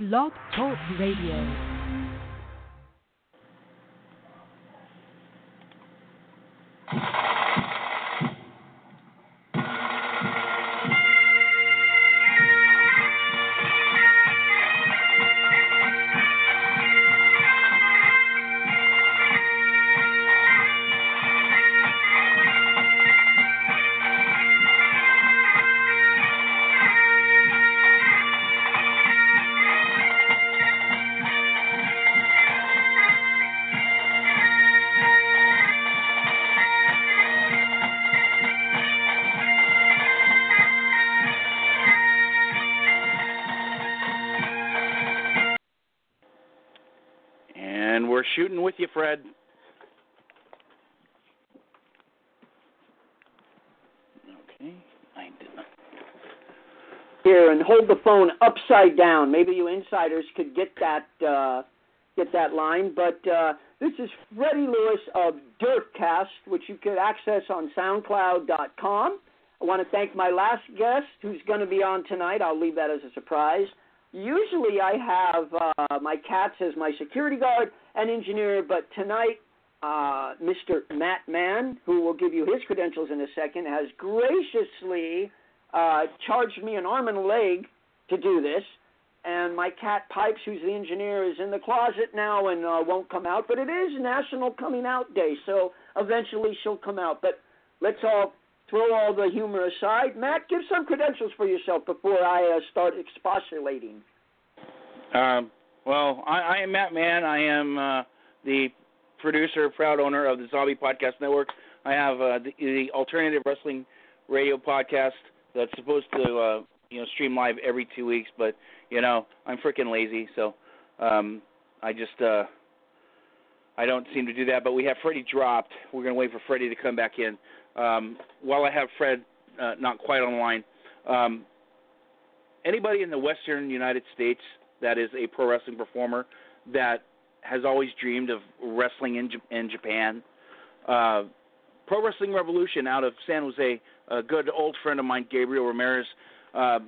Blog Talk Radio. With you, Fred. Okay. I did not. here and hold the phone upside down. Maybe you insiders could get that uh, get that line. But uh, this is Freddie Lewis of DERFCAST, which you could access on SoundCloud.com. I want to thank my last guest, who's going to be on tonight. I'll leave that as a surprise. Usually, I have uh, my cats as my security guard and engineer, but tonight uh, Mr. Matt Mann, who will give you his credentials in a second, has graciously uh, charged me an arm and a leg to do this. And my cat Pipes, who's the engineer, is in the closet now and uh, won't come out. But it is National Coming Out Day, so eventually she'll come out. But let's all throw all the humor aside. Matt, give some credentials for yourself before I uh, start expostulating. Um, well, I, I am Matt Mann. I am uh, the producer, proud owner of the Zombie Podcast Network. I have uh, the, the alternative wrestling radio podcast that's supposed to, uh, you know, stream live every two weeks. But you know, I'm freaking lazy, so um, I just uh, I don't seem to do that. But we have Freddie dropped. We're gonna wait for Freddie to come back in. Um, while I have Fred uh, not quite online, um, anybody in the Western United States that is a pro wrestling performer that has always dreamed of wrestling in, J- in Japan. Uh, Pro Wrestling Revolution out of San Jose, a good old friend of mine, Gabriel Ramirez, uh,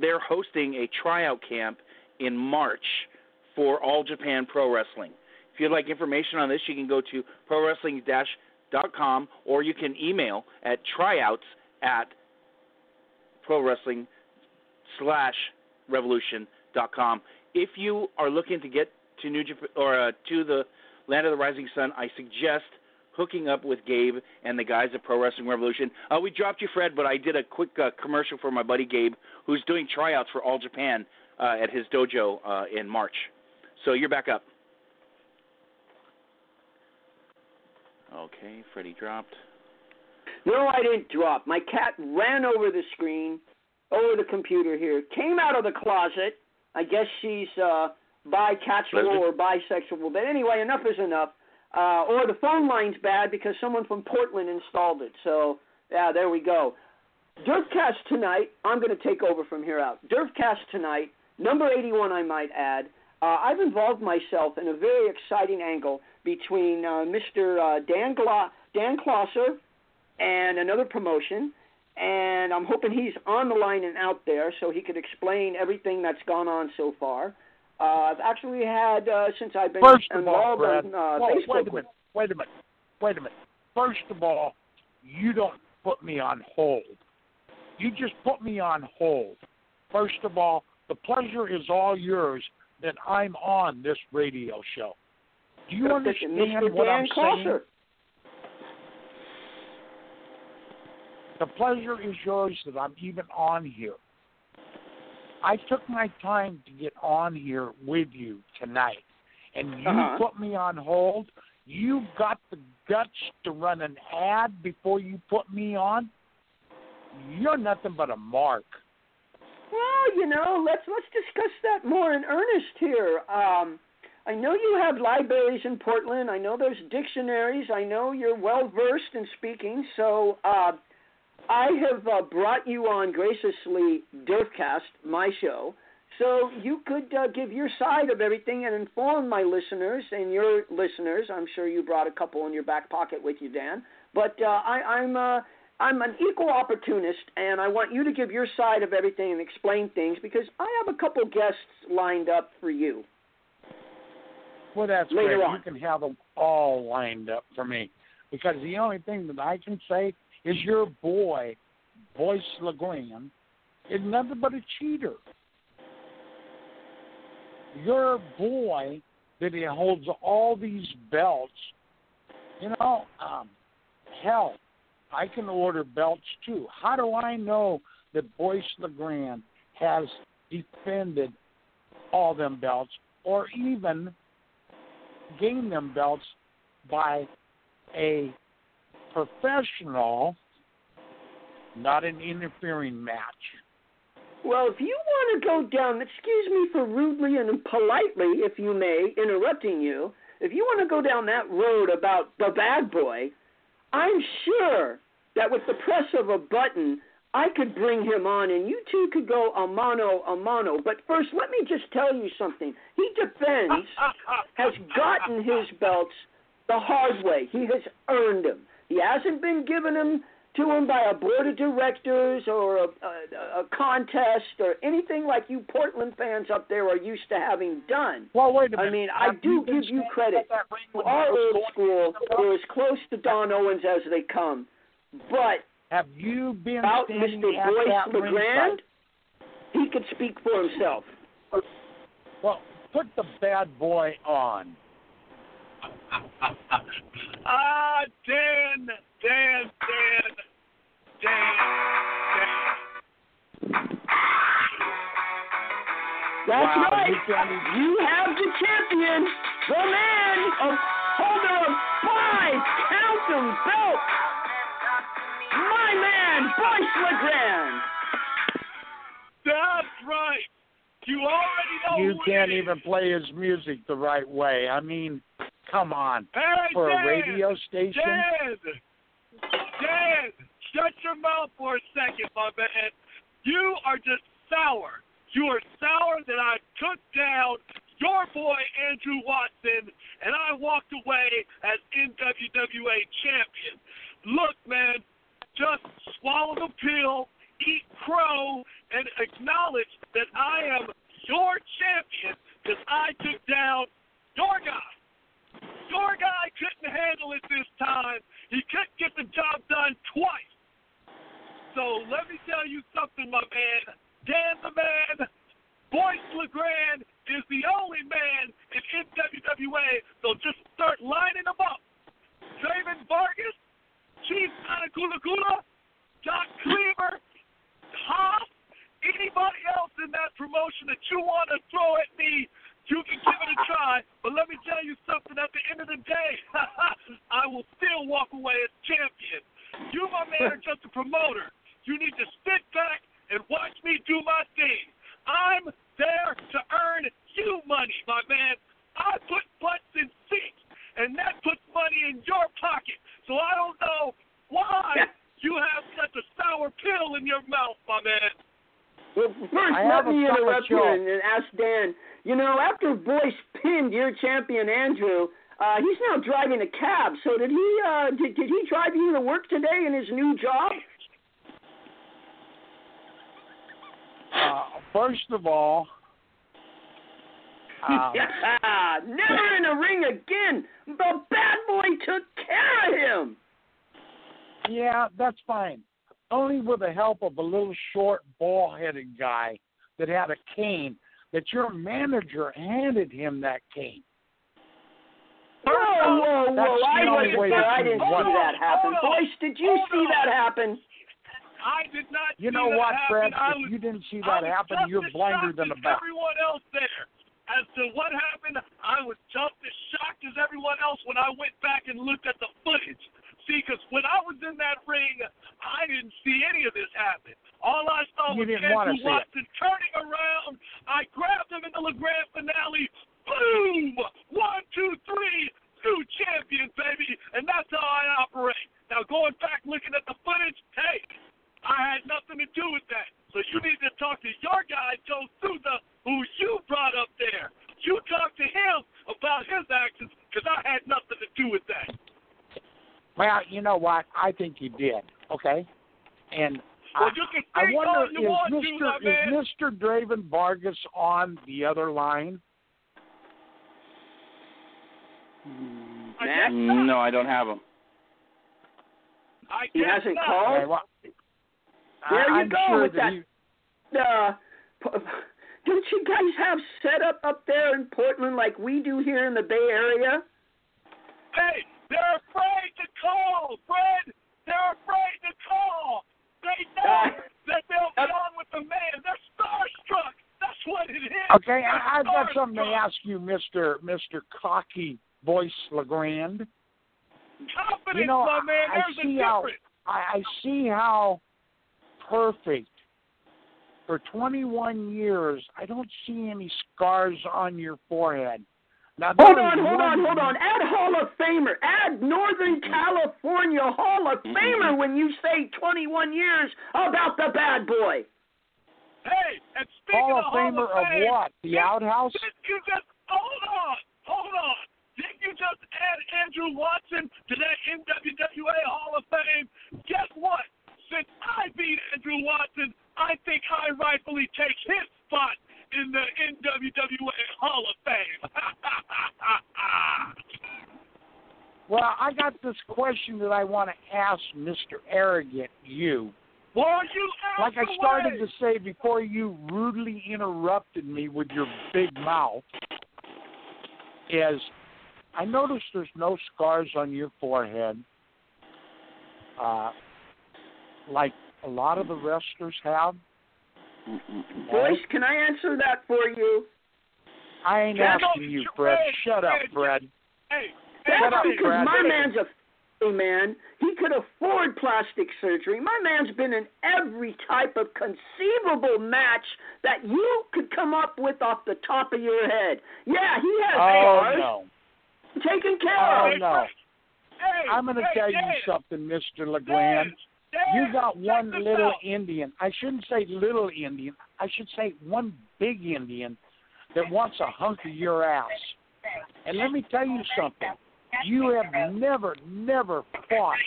they're hosting a tryout camp in March for All Japan Pro Wrestling. If you'd like information on this, you can go to prowrestling-com or you can email at tryouts at pro wrestling slash revolution dot com. If you are looking to get to New Japan or uh, to the Land of the Rising Sun, I suggest hooking up with Gabe and the guys at Pro Wrestling Revolution. Uh, we dropped you, Fred, but I did a quick uh, commercial for my buddy Gabe, who's doing tryouts for All Japan uh, at his dojo uh, in March. So you're back up. Okay, Freddie dropped. No, I didn't drop. My cat ran over the screen, over the computer here, came out of the closet. I guess she's uh, bisexual or bisexual. But anyway, enough is enough. Uh, or the phone line's bad because someone from Portland installed it. So, yeah, there we go. DERFCAST tonight, I'm going to take over from here out. DERFCAST tonight, number 81, I might add. Uh, I've involved myself in a very exciting angle between uh, Mr. Uh, Dan, Gla- Dan Closser and another promotion. And I'm hoping he's on the line and out there so he could explain everything that's gone on so far. Uh, I've actually had, uh, since I've been First of all, Brad, on uh, well, Facebook. wait a minute, wait a minute, wait a minute. First of all, you don't put me on hold. You just put me on hold. First of all, the pleasure is all yours that I'm on this radio show. Do you Mr. understand what Dan I'm saying? The pleasure is yours that I'm even on here. I took my time to get on here with you tonight, and you Uh-huh. put me on hold. You got the guts to run an ad before you put me on. You're nothing but a mark. Well, you know, let's let's discuss that more in earnest here. Um, I know you have libraries in Portland. I know there's dictionaries. I know you're well versed in speaking. So uh, I have uh, brought you on graciously DERFCAST, my show, so you could uh, give your side of everything and inform my listeners and your listeners. I'm sure you brought a couple in your back pocket with you, Dan. But uh, I, I'm uh, I'm an equal opportunist, and I want you to give your side of everything and explain things because I have a couple guests lined up for you. Well, that's Later great. on. You can have them all lined up for me because the only thing that I can say is your boy, Boyce LeGrand, is nothing but a cheater. Your boy that he holds all these belts. You know, um, hell, I can order belts too. How do I know that Boyce LeGrand has defended all them belts or even gained them belts by a professional, not an interfering match? Well, if you want to go down, excuse me for rudely and politely, if you may, interrupting you. If you want to go down that road about the bad boy, I'm sure that with the press of a button, I could bring him on and you two could go a mano a mano. But first, let me just tell you something. He defends, has gotten his belts the hard way. He has earned them. He hasn't been given them to him by a board of directors or a, a, a contest or anything like you Portland fans up there are used to having done. Well, wait a minute. I mean, I Have you do been give you credit. at that Our old school, in the belt? we're as close to Don Owens as they come. But Have you been about standing Mr. at Boyce that LeGrand, he could speak for himself. Well, put the bad boy on. Ah, Dan, Dan, Dan, Dan, Dan. That's Wow, right. you can't even- You have the champion, the man of holder of five count them belts. My man, Boyce LeGrand. That's right. You already know You who can't it is. even play his music the right way. I mean, come on. Hey, For Dan, a radio station? Dan, Dan, shut your mouth for a second, my man. You are just sour. You are sour that I took down your boy Andrew Watson, and I walked away as NWWA champion. Look, man, just swallow the pill, eat crow, and acknowledge that I am your champion because I took down your guy. Your guy couldn't handle it this time. He couldn't get the job done twice. So let me tell you something, my man. Dan the man, Boyce LeGrand is the only man in NWWA. So just start lining them up. Draven Vargas, Chief Anagula Gula, Doc Cleaver, Hoff, anybody else in that promotion that you want to throw at me, you can give it a try. But let me tell you something, at the end of the day, I will still walk away as champion. You, my man, are just a promoter. You need to sit back and watch me do my thing. I'm there to earn you money, my man. I put butts in seats, and that puts money in your pocket. So I don't know why you have such a sour pill in your mouth, my man. Well, first, I let me interrupt you and, and ask Dan. You know, after Boyce pinned your champion Andrew, uh, he's now driving a cab. So did he? Uh, did, did he drive you to work today in his new job? Uh, first of all, um, Never in a ring again. The bad boy took care of him. yeah, that's fine. Only with the help of a little short, ball-headed guy that had a cane. That your manager handed him that cane. Whoa, whoa, That's whoa! the I wasn't there. I didn't see that happen. Boyce, did you see that happen? I did not You know what, Fred? If was, you didn't see that happen, you're blinder than a bat. Everyone else there. As to what happened, I was just as shocked as everyone else when I went back and looked at the footage. See, because when I was in that ring, I didn't see any of this happen. All I saw You was Andrew see it. Watson turning around. I grabbed him in the LeGrand finale. Boom! One, two, three. New champion, baby. And that's how I operate. Now, going back looking at the footage, hey, nothing to do with that. So you need to talk to your guy, Joe Souza, who you brought up there. You talk to him about his actions because I had nothing to do with that. Well, you know what? I think you did. Okay. And Well, I, you can I wonder all you want is to. Mr. is Mr. Draven Vargas on the other line? I Matt? guess not. No, I don't have him. I He hasn't not. called? Okay, well, There I, you I'm go sure with that that. he, uh, don't you guys have set up up there in Portland like we do here in the Bay Area? Hey, they're afraid to call, Fred. They're afraid to call. They know Uh, that they'll be uh, on with the man. They're starstruck. That's what it is. Okay, They're I, I've got something to ask you, Mister Mister Cocky Boyce Legrand. Confidence, You know, my man. I There's a see how difference. I, I see how perfect. For 21 years, I don't see any scars on your forehead. Now, Hold on, hold on, hold on. Add Hall of Famer. Add Northern mm-hmm. California Hall of mm-hmm. Famer when you say 21 years about the bad boy. Hey, and speaking Hall of of Famer Hall of, of Fame, what? The did- outhouse? Did you just hold on, hold on? Did you just add Andrew Watson to that NWWA Hall of Fame? Guess what? Since I beat Andrew Watson, I think I rightfully take his spot in the NWWA Hall of Fame. Well, I got this question that I want to ask Mr. Arrogant you. well, you Like I started way. to say before you rudely interrupted me with your big mouth, is I noticed there's no scars on your forehead, uh, like a lot of the wrestlers have. Boyce, can I answer that for you? I ain't Yeah, no, asking you, you- Fred. Fred, Shut up, Fred, Fred. Hey, That's Shut up, hey, because Brad. my man's a f- man. He could afford plastic surgery. My man's been in every type of conceivable match that you could come up with off the top of your head. Yeah, he has Oh scars no. taken care Oh of. no. Hey, I'm going to hey, tell you Dan, something, Mr. LeGrand. You got one little out. Indian. I shouldn't say little Indian. I should say one big Indian that wants a hunk of your ass. And let me tell you something. You have never, never fought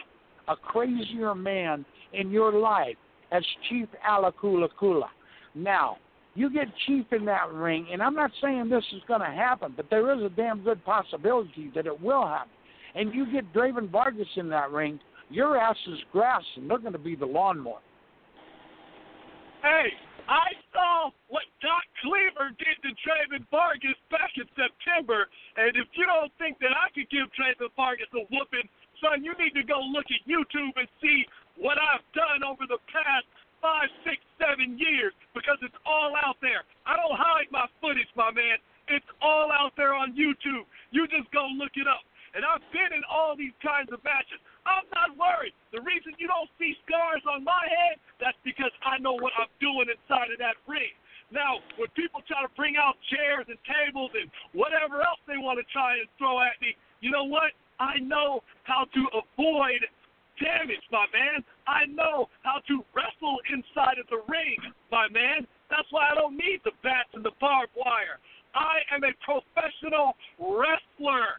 a crazier man in your life as Chief Alakula Kula. Now, you get Chief in that ring, and I'm not saying this is going to happen, but there is a damn good possibility that it will happen. And you get Draven Vargas in that ring, your ass is grass, and they're going to be the lawnmower. Hey, I saw what Doc Cleaver did to Draven Vargas back in September, and if you don't think that I could give Draven Vargas a whooping, son, you need to go look at YouTube and see what I've done over the past five, six, seven years, because it's all out there. I don't hide my footage, my man. It's all out there on YouTube. You just go look it up. And I've been in all these kinds of matches. I'm not worried. The reason you don't see scars on my head, that's because I know what I'm doing inside of that ring. Now, when people try to bring out chairs and tables and whatever else they want to try and throw at me, you know what? I know how to avoid damage, my man. I know how to wrestle inside of the ring, my man. That's why I don't need the bats and the barbed wire. I am a professional wrestler.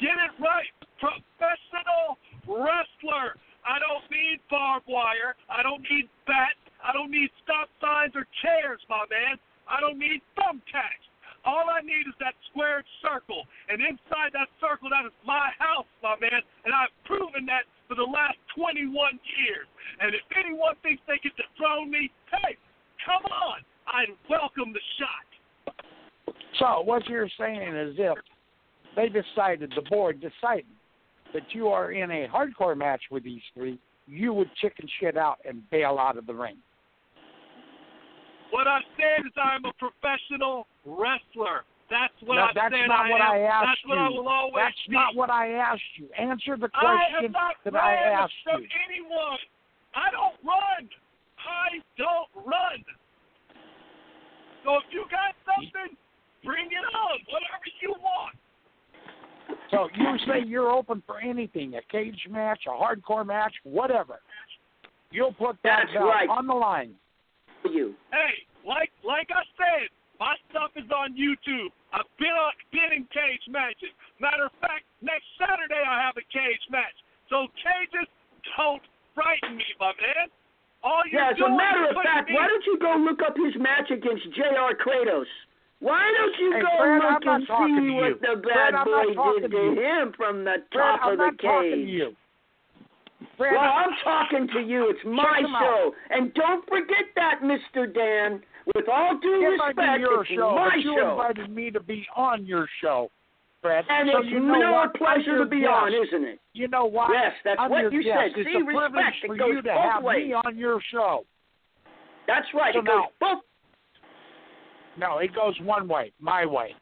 Get it right. Professional wrestler. I don't need barbed wire. I don't need bats. I don't need stop signs or chairs, my man. I don't need thumbtacks. All I need is that squared circle. And inside that circle, that is my house, my man. And I've proven that for the last 21 years. And if anyone thinks they can dethrone me, hey, come on. I welcome the shot. So what you're saying is if they decided, the board decided that you are in a hardcore match with these three, you would chicken shit out and bail out of the ring. What I said is I'm a professional wrestler. That's what No, I that's said not I what am. I asked That's what I will always That's be. not what I asked you. Answer the I question not that I asked from you. anyone. I don't run. I don't run. So if you got something, bring it on. Whatever you want. So you say you're open for anything, a cage match, a hardcore match, whatever. You'll put that That's belt right. on the line. For you. Hey, like like I said, my stuff is on YouTube. I've been on been in cage matches. Matter of fact, next Saturday I have a cage match. So cages don't frighten me, my man. All you're Yeah, as a matter of fact, me- why don't you go look up his match against J.R. Kratos? Why don't you Hey, go Fred, look I'm and see what you. the bad I'm boy did to you. him from the Fred, top I'm of the not talking to cage? you. Fred, Well, I'm- talking to you. It's my him out. show. And don't forget that, Mr. Dan. With all due it might be respect, your it's show, my you show. invited me to be on your show, Fred. And so it's you know no? Pleasure to be guest. on, isn't it? You know why? Yes, that's I'm what you guest. said. It's See, a privilege respect. for It goes you to both have ways. me on your show. That's right. So it goes now- both. No, it goes one way, my way.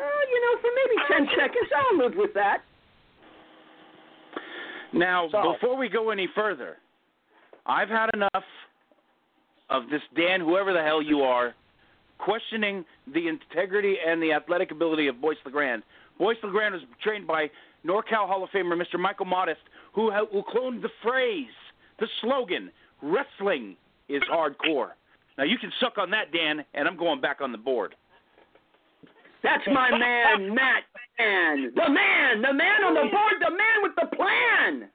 Uh, you know, for maybe 10 seconds, I'll live with that. Now, So- before we go any further, I've had enough of this Dan, whoever the hell you are, questioning the integrity and the athletic ability of Boyce LeGrand. Boyce LeGrand was trained by NorCal Hall of Famer Mr. Michael Modest, who who cloned the phrase, the slogan, "Wrestling is hardcore." Now you can suck on that, Dan, and I'm going back on the board. That's my man, Matt Man. The man, the man on the board, the man with the plan.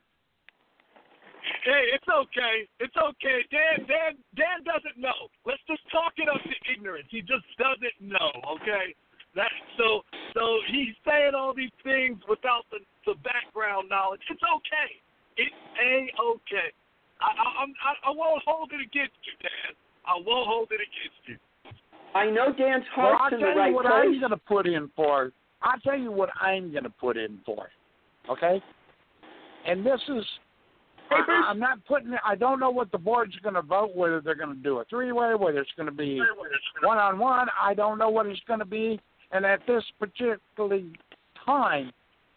Hey, it's okay. It's okay. Dan, Dan, Dan doesn't know. Let's just talk it up to ignorance. He just doesn't know. Okay. That so so he's saying all these things without the the background knowledge. It's okay. It's a okay. I I I'm, I, I won't hold it against you, Dan. I won't hold it against you. I know Dan's Well, heart's I'll in the tell right you what place. I'm going to put in for. I'll tell you what I'm going to put in for. Okay? And this is. I, I'm not putting. I don't know what the board's going to vote. Whether they're going to do a three-way, whether it's going to be one-on-one. I don't know what it's going to be. And at this particular time,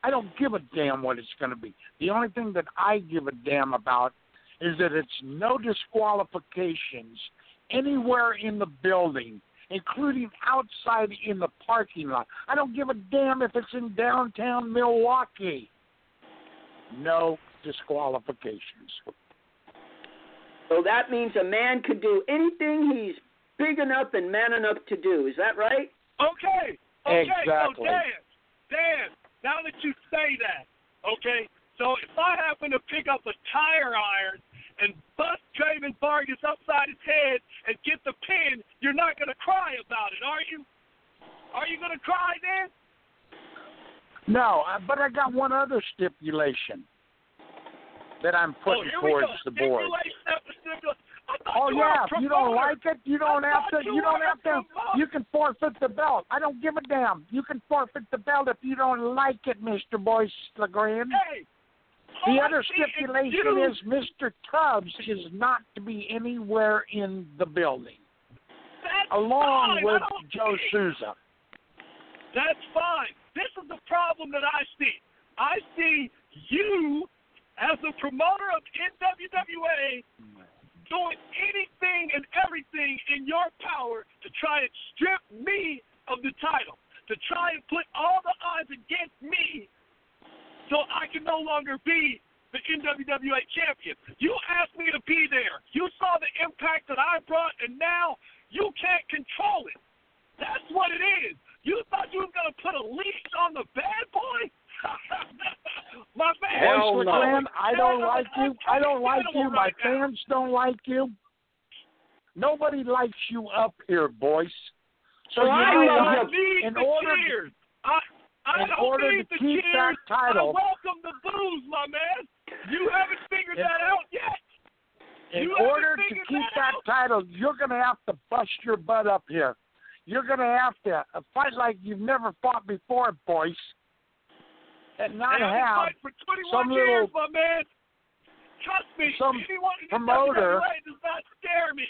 I don't give a damn what it's going to be. The only thing that I give a damn about is that it's no disqualifications anywhere in the building, including outside in the parking lot. I don't give a damn if it's in downtown Milwaukee. No disqualifications. So that means a man could do anything he's big enough and man enough to do. Is that right? Okay. Okay. Exactly. So Dan, Dan, now that you say that, okay. So if I happen to pick up a tire iron and bust Draven Vargas upside his head and get the pin, you're not gonna cry about it, are you? Are you gonna cry, then? No, but I got one other stipulation that I'm oh, putting we towards the board. Stipulation after stipulation. Oh yeah, if you don't like it, you don't have to. you You don't have to. You can forfeit the belt. I don't give a damn. You can forfeit the belt if you don't like it, Mister Boyce Legrand. Hey. The other stipulation is Mr. Tubbs is not to be anywhere in the building, That's along fine. with Joe see- Souza. That's fine. This is the problem that I see. I see you as a promoter of NWWA doing anything and everything in your power to try and strip me of the title, to try and put all the odds against me so I can no longer be the NWWA champion. You asked me to be there. You saw the impact that I brought, and now you can't control it. That's what it is. You thought you were going to put a leash on the bad boy? My fans, Hell no. I don't like you. I don't like you. My right now. fans don't like you. Nobody likes you up here, Boyce. So Well, you I love need In the order- cheers. I, I in don't order to the keep cheers. that title- I welcome the booze, my man. You haven't figured In- that out yet. In you order to keep that, that title, you're going to have to bust your butt up here. You're going to have to fight like you've never fought before, boys. and not And been for 21 some years, little- my man. Trust me, some anyone promoter- does not scare me.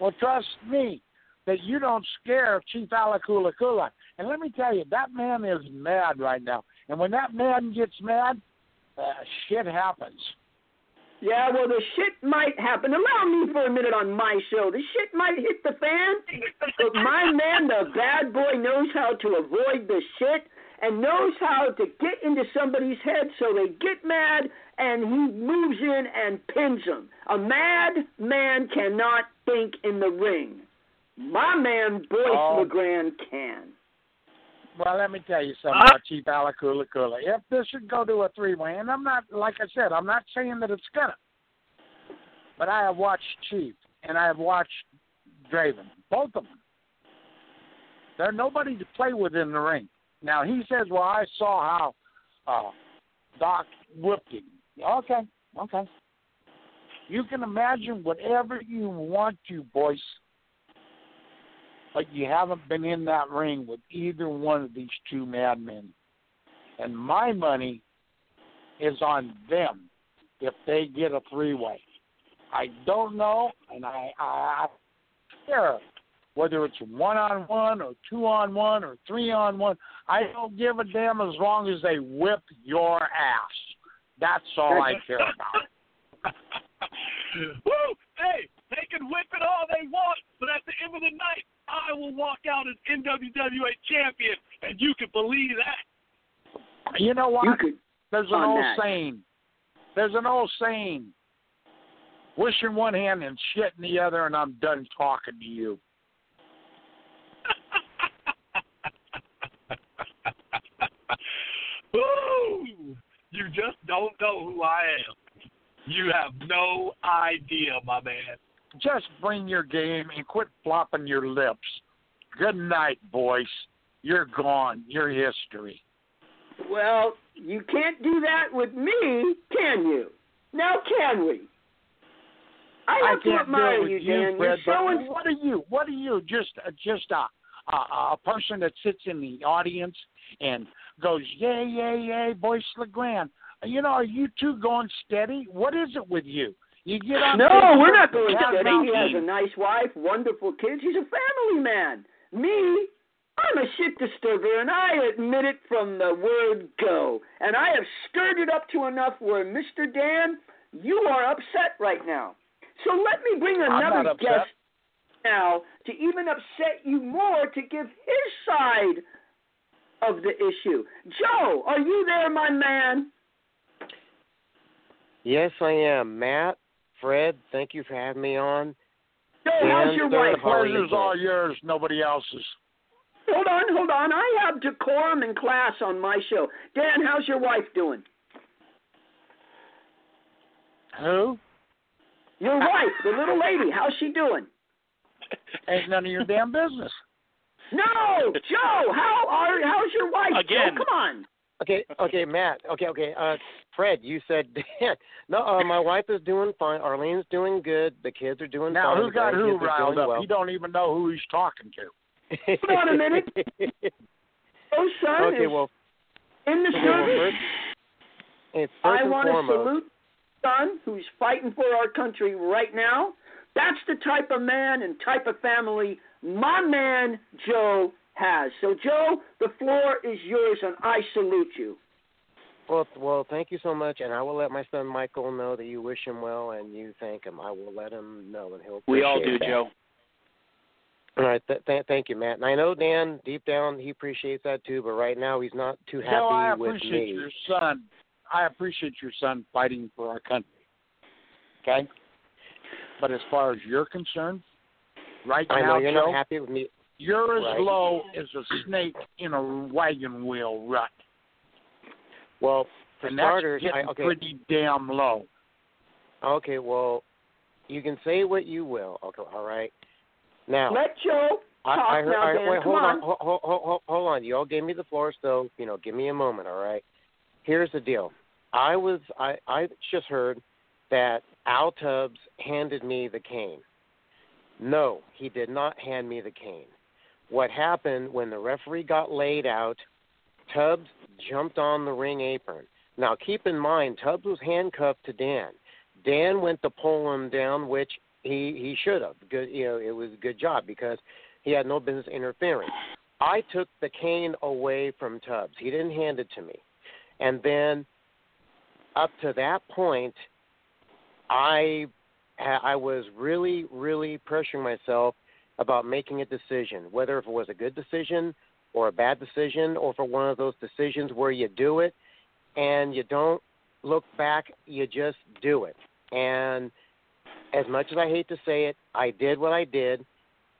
Well, trust me that you don't scare Chief Alakula Kula. And let me tell you, that man is mad right now. And when that man gets mad, uh, shit happens. Yeah, well, the shit might happen. Allow me for a minute on my show. The shit might hit the fan, but my man, the bad boy, knows how to avoid the shit and knows how to get into somebody's head so they get mad and he moves in and pins them. A mad man cannot think in the ring. My man, Boyce Oh. LeGrand, can. Well, let me tell you something Huh? about Chief Alakula Kula. If this should go to a three-way, and I'm not, like I said, I'm not saying that it's gonna, but I have watched Chief and I have watched Draven, both of them. They're nobody to play with in the ring. Now he says, "Well, I saw how uh, Doc whipped him." Okay, okay. You can imagine whatever you want to, boys but you haven't been in that ring with either one of these two madmen. And my money is on them if they get a three way. I don't know, and I I, I care whether it's one on one or two on one or three on one. I don't give a damn as long as they whip your ass. That's all I care about. Woo! Hey, can whip it all they want, but at the end of the night, I will walk out as NWWA champion, and you can believe that. You know what? You could. There's an old that. saying. There's an old saying. Wish in one hand and shit in the other, and I'm done talking to you. Woo! You just don't know who I am. You have no idea, my man. Just bring your game and quit flopping your lips. Good night, boys. You're gone. You're history. Well, you can't do that with me, can you? Now, can we? I I have to can't do admire it with you, you, Fred. You're But what are you? What are you? Just, uh, just a, a, a person that sits in the audience and goes, yay, yay, yay, Boyce LeGrand. You know, are you two going steady? What is it with you? You get on. No, Facebook we're not and going have steady. He has a nice wife, wonderful kids. He's a family man. Me, I'm a shit disturber, and I admit it from the word go. And I have stirred it up to enough where, Mr. Dan, you are upset right now. So let me bring another guest now to even upset you more to give his side of the issue. Joe, are you there, my man? Yes, I am. Matt, Fred, thank you for having me on. Joe, how's your wife? how are you Pleasure's all yours, nobody else's. Hold on, hold on. I have decorum and class on my show. Dan, how's your wife doing? Who? Your wife, the little lady, how's she doing? Ain't none of your damn business. No, Joe, how are how's your wife? Again. Joe, come on. Okay, okay, Matt. Okay, okay. Uh, Fred, you said no. Uh, my wife is doing fine. Arlene's doing good. The kids are doing Now, fine. who got who riled up? Well. He don't even know who he's talking to. Hold on a minute. Oh, son okay, well, in the okay, well, service. first, it's first I want to salute son who's fighting for our country right now. That's the type of man and type of family my man Joe has. So Joe, the floor is yours and I salute you. Well, well, thank you so much, and I will let my son Michael know that you wish him well and you thank him. I will let him know, and he'll. We all do, that. Joe. All right, th- th- thank you, Matt. And I know Dan, deep down, he appreciates that too. But right now, he's not too happy Joe, I with appreciate me. your son. I appreciate your son fighting for our country. Okay? But as far as you're concerned, right I know now, you're Joe, not happy with me. You're as Right. low as a snake in a wagon wheel rut. Well, for and that's getting I, okay, pretty damn low. okay. Well, you can say what you will. Okay, all right. Now, Let Joe I, talk I heard. now, I, Dan. wait, Come hold on. Hold, hold, hold, hold on. You all gave me the floor, so you know, give me a moment. All right. Here's the deal. I was. I. I just heard that Al Tubbs handed me the cane. No, he did not hand me the cane. What happened when the referee got laid out? Tubbs jumped on the ring apron. Now, keep in mind, Tubbs was handcuffed to Dan. Dan went to pull him down, which he he should have. Good, you know, it was a good job because he had no business interfering. I took the cane away from Tubbs. He didn't hand it to me, and then up to that point, I I was really really pressuring myself about making a decision, whether if it was a good decision or a bad decision, or for one of those decisions where you do it and you don't look back, you just do it. And as much as I hate to say it, I did what I did,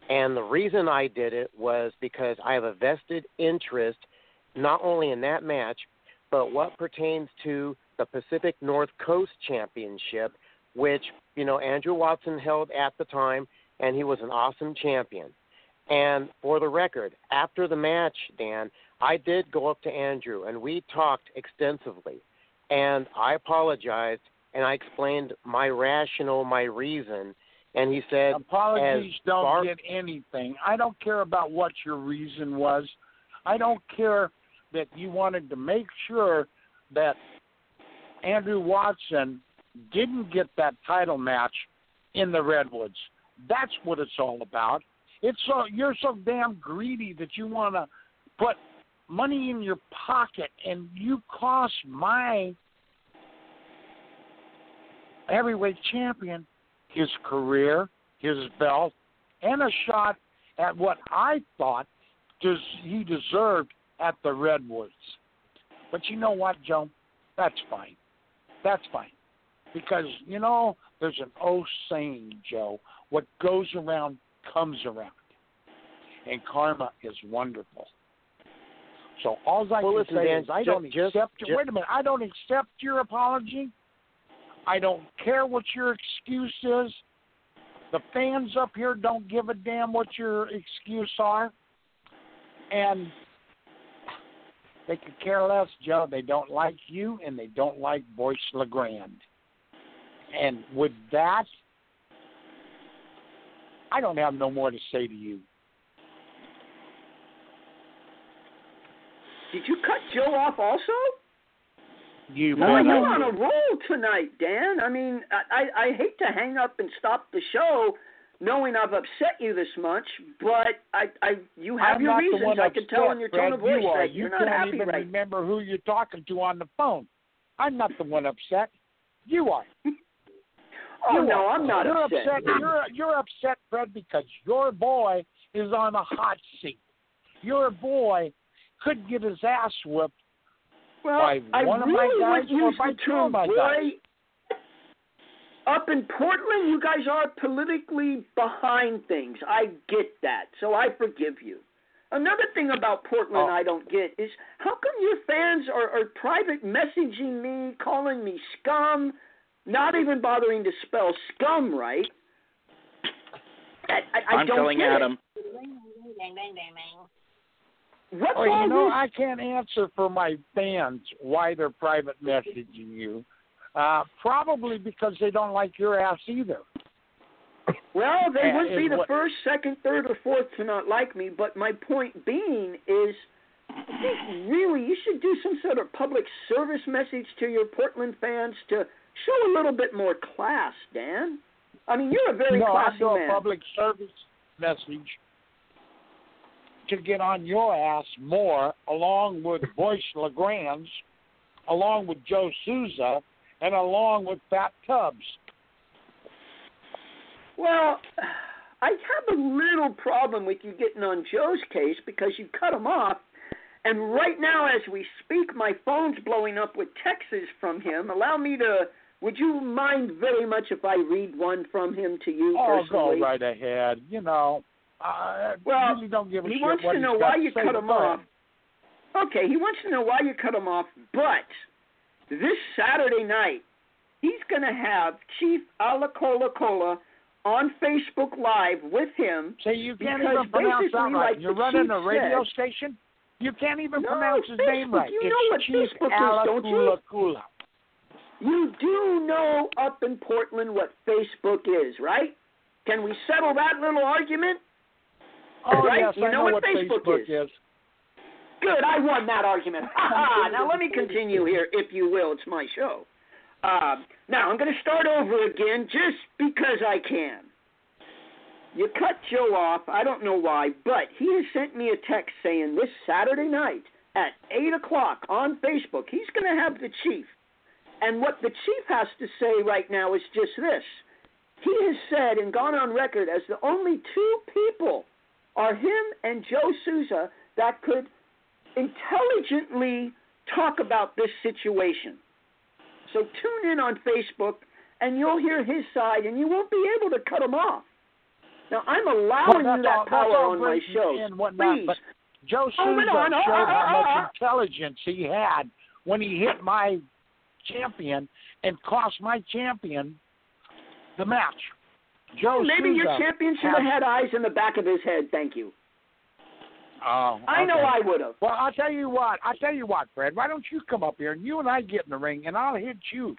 And the reason I did it was because I have a vested interest not only in that match, but what pertains to the Pacific North Coast Championship, which, you know, Andrew Watson held at the time, and he was an awesome champion. And for the record, after the match, Dan, I did go up to Andrew and we talked extensively. And I apologized and I explained my rationale, my reason. And he said, Apologies don't far- get anything. I don't care about what your reason was. I don't care that you wanted to make sure that Andrew Watson didn't get that title match in the Redwoods. That's what it's all about. It's so you're so damn greedy that you want to put money in your pocket and you cost my heavyweight champion his career, his belt, and a shot at what I thought he deserved at the Redwoods. But you know what, Joe? That's fine. That's fine. Because, you know, there's an old saying, Joe what goes around comes around. And karma is wonderful. So all I Well, can say is I don't just- accept ju- wait a minute, I don't accept your apology. I don't care what your excuse is. The fans up here don't give a damn what your excuse are. And they could care less, Joe. They don't like you and they don't like Boyce LeGrand. And with that, I don't have no more to say to you. Did you cut Joe off also? You mother- you're on a roll tonight, Dan. I mean, I, I I hate to hang up and stop the show, knowing I've upset you this much, but I I you have I'm your reasons. I can tell in your tone of voice you are. that you you're not happy even right. remember who you're talking to on the phone. I'm not the one upset. You are. Oh You no. I'm not you're upset. You're you're upset, Fred, because your boy is on a hot seat. Your boy could get his ass whipped Well, by I one of my really guys or by the two of my boy. guys. Up in Portland, you guys are politically behind things. I get that, so I forgive you. Another thing about Portland Oh. I don't get is how come your fans are, are private messaging me, calling me scum, not even bothering to spell scum right? I, I, I I'm don't telling get Adam. It. What's Oh, all you know, this? I can't answer for my fans why they're private messaging you. Uh, probably because they don't like your ass either. Well, they Yeah, wouldn't be the what- first, second, third, or fourth to not like me. But my point being is, I think really you should do some sort of public service message to your Portland fans to show a little bit more class, Dan. I mean, you're a very no, I classy do a public service message to get on your ass more, along with Boyce LeGrand's, along with Joe Souza, and along with Fat Tubbs. Well, I have a little problem with you getting on Joe's case because you cut him off. And right now, as we speak, my phone's blowing up with texts from him. Allow me to. Would you mind very much if I read one from him to you Oh, personally? go right ahead. You know, I Well, really don't give a he shit wants to know why you cut him off. Okay, he wants to know why you cut him off, but this Saturday night, he's going to have Chief Alacola Cola on Facebook Live with him. Say you can't even pronounce that right. like You're running chief a radio said- station. You can't even No, pronounce his name right. You it's know what Chief Facebook is, don't you? Kula. You do know up in Portland what Facebook is, right? Can we settle that little argument? Oh Right? yes, You know know what what Facebook is. is. Good, I won that argument. Now let me continue here, if you will. It's my show. Uh, now I'm going to start over again, just because I can. You cut Joe off. I don't know why, but he has sent me a text saying this Saturday night at eight o'clock on Facebook he's going to have the chief. And what the chief has to say right now is just this. He has said and gone on record as the only two people are him and Joe Souza that could intelligently talk about this situation. So tune in on Facebook and you'll hear his side and you won't be able to cut him off. Now I'm allowing that's you that all, power on my great shows. and whatnot, Please. but Joe Oh, Souza. Oh, showed oh, how oh, much uh, uh. intelligence he had when he hit my champion and cost my champion the match. Joe Maybe your champion should have had eyes in the back of his head. Thank you. Oh, I know. I would have. Well, I'll tell you what. I'll tell you what, Fred. Why don't you come up here and you and I get in the ring and I'll hit you,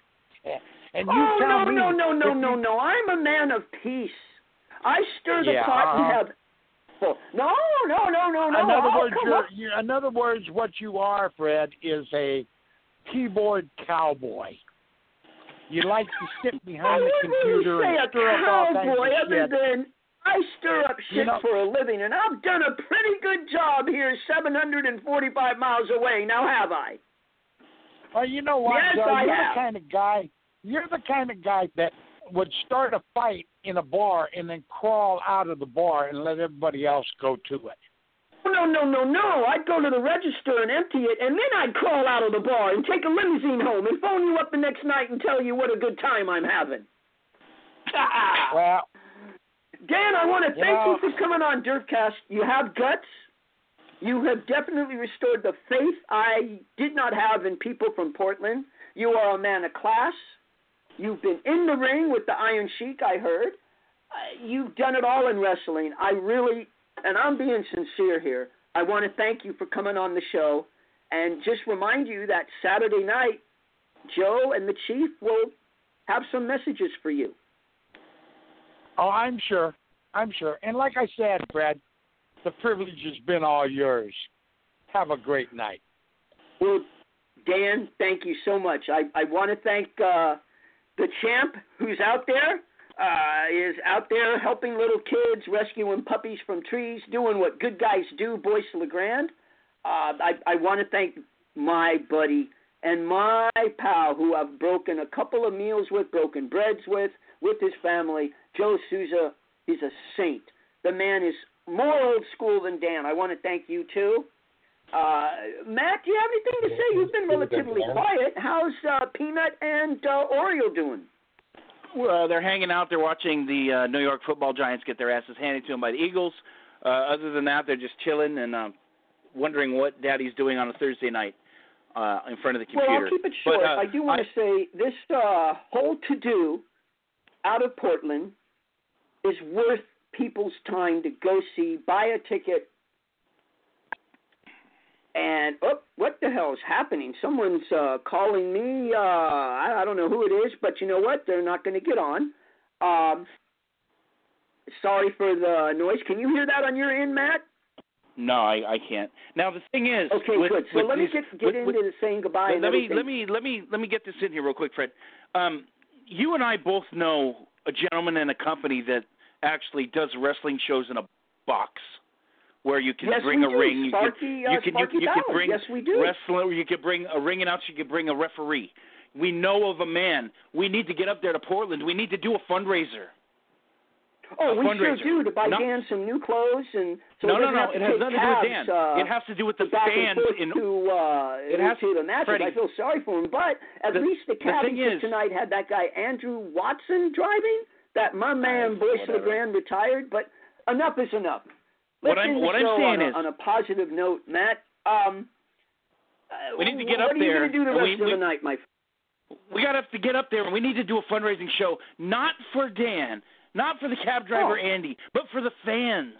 and you oh tell no me. no no no no no! I'm a man of peace. I stir the Yeah, pot and uh-huh. have. Oh, no no no no no! In other I'll words, you're, up. you in other words, what you are, Fred, is a keyboard cowboy. You like to sit behind the computer and stir up all kinds cowboy of other shit. than I stir up shit You know- for a living, and I've done a pretty good job here, 745 miles away. Now have I? Well, you know what, Yes, Joe? I you're have. the kind of guy. You're the kind of guy that would start a fight in a bar and then crawl out of the bar and let everybody else go to it. Oh, no, no, no, no. I'd go to the register and empty it, and then I'd crawl out of the bar and take a limousine home and phone you up the next night and tell you what a good time I'm having. Well, Dan, I want to thank know- you for coming on Derfcast. You have guts. You have definitely restored the faith I did not have in people from Portland. You are a man of class. You've been in the ring with the Iron Sheik, I heard. Uh, you've done it all in wrestling. I really, and I'm being sincere here, I want to thank you for coming on the show and just remind you that Saturday night, Joe and the Chief will have some messages for you. oh, I'm sure. I'm sure. And like I said, Brad, the privilege has been all yours. Have a great night. Well, Dan, thank you so much. I, I want to thank uh, the champ who's out there, uh, is out there helping little kids, rescuing puppies from trees, doing what good guys do, Boyce LeGrand. Uh, I, I want to thank my buddy and my pal who I've broken a couple of meals with, broken breads with, with his family. Joe Souza, he's a saint. The man is more old school than Dan. I want to thank you too. Uh, Matt, do you have anything to say? You've been relatively quiet. How's uh, Peanut and uh, Oriole doing? Well, they're hanging out. They're watching the uh, New York Football Giants get their asses handed to them by the Eagles. Uh, other than that, they're just chilling and uh, wondering what Daddy's doing on a Thursday night uh, in front of the computer. Well, I'll keep it short. But, uh, I do want to say this uh, whole to do out of Portland is worth people's time to go see, buy a ticket. And oh, what the hell is happening? Someone's uh, calling me. Uh, I, I don't know who it is, but you know what? They're not going to get on. Um, sorry for the noise. Can you hear that on your end, Matt? No, I, I can't. Now the thing is, Okay, with, good. So let me get get with- into with- saying goodbye. let, and let me let me let me let me get this in here real quick, Fred. Um, you and I both know a gentleman in a company that actually does wrestling shows in a box, where you can yes, bring a do. ring. You can uh, you can Sparky you, you can bring Yes, we do. wrestler. You could bring a ring announcer. You can bring a referee. We know of a man. We need to get up there to Portland. We need to do a fundraiser. Oh, a we sure do to buy No- Dan some new clothes and so no, no, no. It has nothing to do with Dan. Uh, it has to do with the fans in to uh, It has- to the matches. Freddie, I feel sorry for him, but at the- least the the cabin thing trip is- tonight had that guy Andrew Watson driving. That my man Boyce whatever. LeGrand retired, but enough is enough. What I'm- what I'm saying on a, is- on a positive note, Matt. Um, uh, We need to get what up are you there, going to do the rest we- of the night, my we got to have to get up there and we need to do a fundraising show not for Dan, not for the cab driver Oh. Andy, but for the fans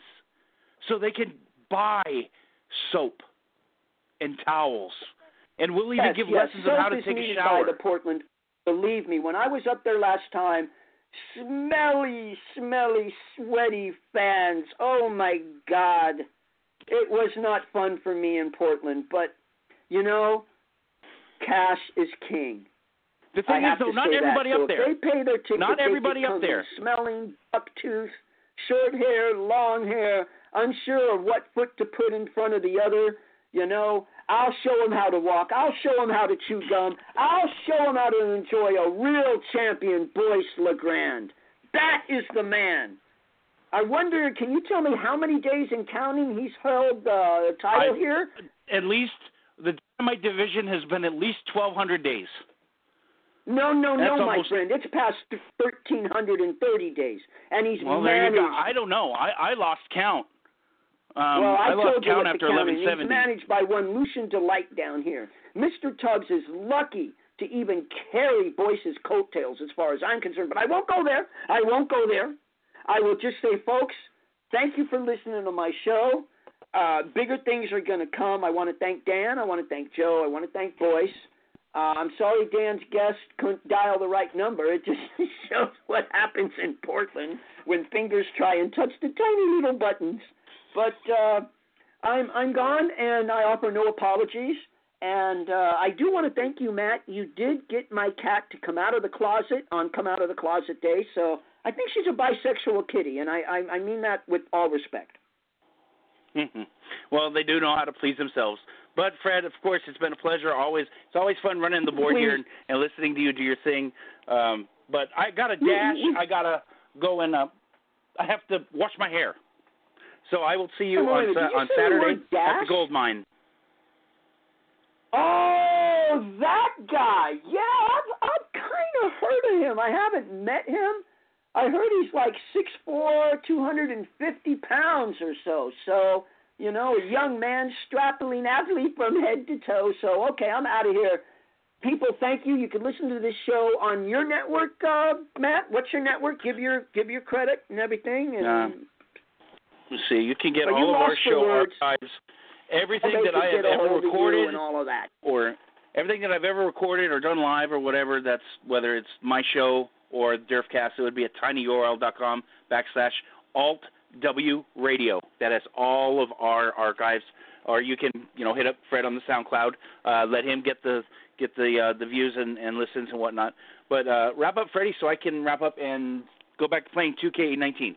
so they can buy soap and towels. And we'll even yes, give yes. lessons on how to take a shower. By the Portland, believe me, when I was up there last time, smelly, smelly, sweaty fans. Oh my God, it was not fun for me in Portland. But you know, cash is king. the thing is though, not everybody that. so up there. They pay their ticket, Not everybody up there. Smelling Smelling bucktooth, short hair, long hair, unsure of what foot to put in front of the other. You know, I'll show them how to walk. I'll show them how to chew gum. I'll show them how to enjoy a real champion, Boyce LeGrand. That is the man. I wonder, can you tell me how many days in counting he's held uh, the title I- here? At least the dynamite division has been at least 1200 days. No, no, That's no, my friend. It's past 1,330 days, and he's Well, there managed. you go. I don't know. I I lost count. Um, well, I, lost told you count after the count is. 1170. He's managed by one Lucian Delight down here. Mr. Tubbs is lucky to even carry Boyce's coattails, as far as I'm concerned. But I won't go there. I won't go there. I will just say, folks, thank you for listening to my show. Uh, bigger things are going to come. I want to thank Dan. I want to thank Joe. I want to thank Boyce. Uh, I'm sorry Dan's guest couldn't dial the right number. It just shows what happens in Portland when fingers try and touch the tiny little buttons. But uh, I'm I'm gone, and I offer no apologies. And uh, I do want to thank you, Matt. You did get my cat to come out of the closet on Come Out of the Closet Day, so I think she's a bisexual kitty, and I I, I mean that with all respect. well, they do know how to please themselves. But Fred, of course, it's been a pleasure. Always, it's always fun running the board here and, and listening to you do your thing. Um, but I got to dash. I gotta go and uh, I have to wash my hair. So I will see you Oh, on Sa- you on say the Saturday at the gold mine. Oh, that guy. Yeah, I've I've kind of heard of him. I haven't met him. I heard he's like six four, two hundred and fifty pounds or so. So you know, a young man, strapping athlete from head to toe. So okay, I'm out of here. People, thank you. You can listen to this show on your network, uh, Matt. What's your network? Give your give your credit and everything. And Um, Let's see. You can get all of our show words. archives, everything that I have ever you recorded, and all of that. or everything that I've ever recorded or done live or whatever. That's whether it's my show or Derfcast. It would be at tinyurl.com backslash alt w radio. That has all of our archives. Or you can you know hit up Fred on the SoundCloud. Uh, let him get the get the uh, the views and, and listens and whatnot. But uh, wrap up, Freddie, so I can wrap up and go back to playing 2K19.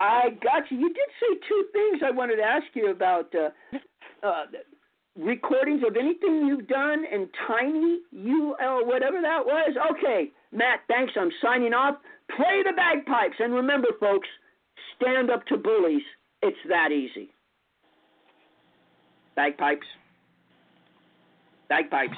I got you. You did say two things I wanted to ask you about uh, uh, recordings of anything you've done and Tiny UL, whatever that was. Okay, Matt, thanks. I'm signing off. Play the bagpipes. And remember, folks, stand up to bullies. It's that easy. Bagpipes. Bagpipes.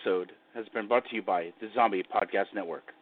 Episode has been brought to you by the Zombie Podcast Network.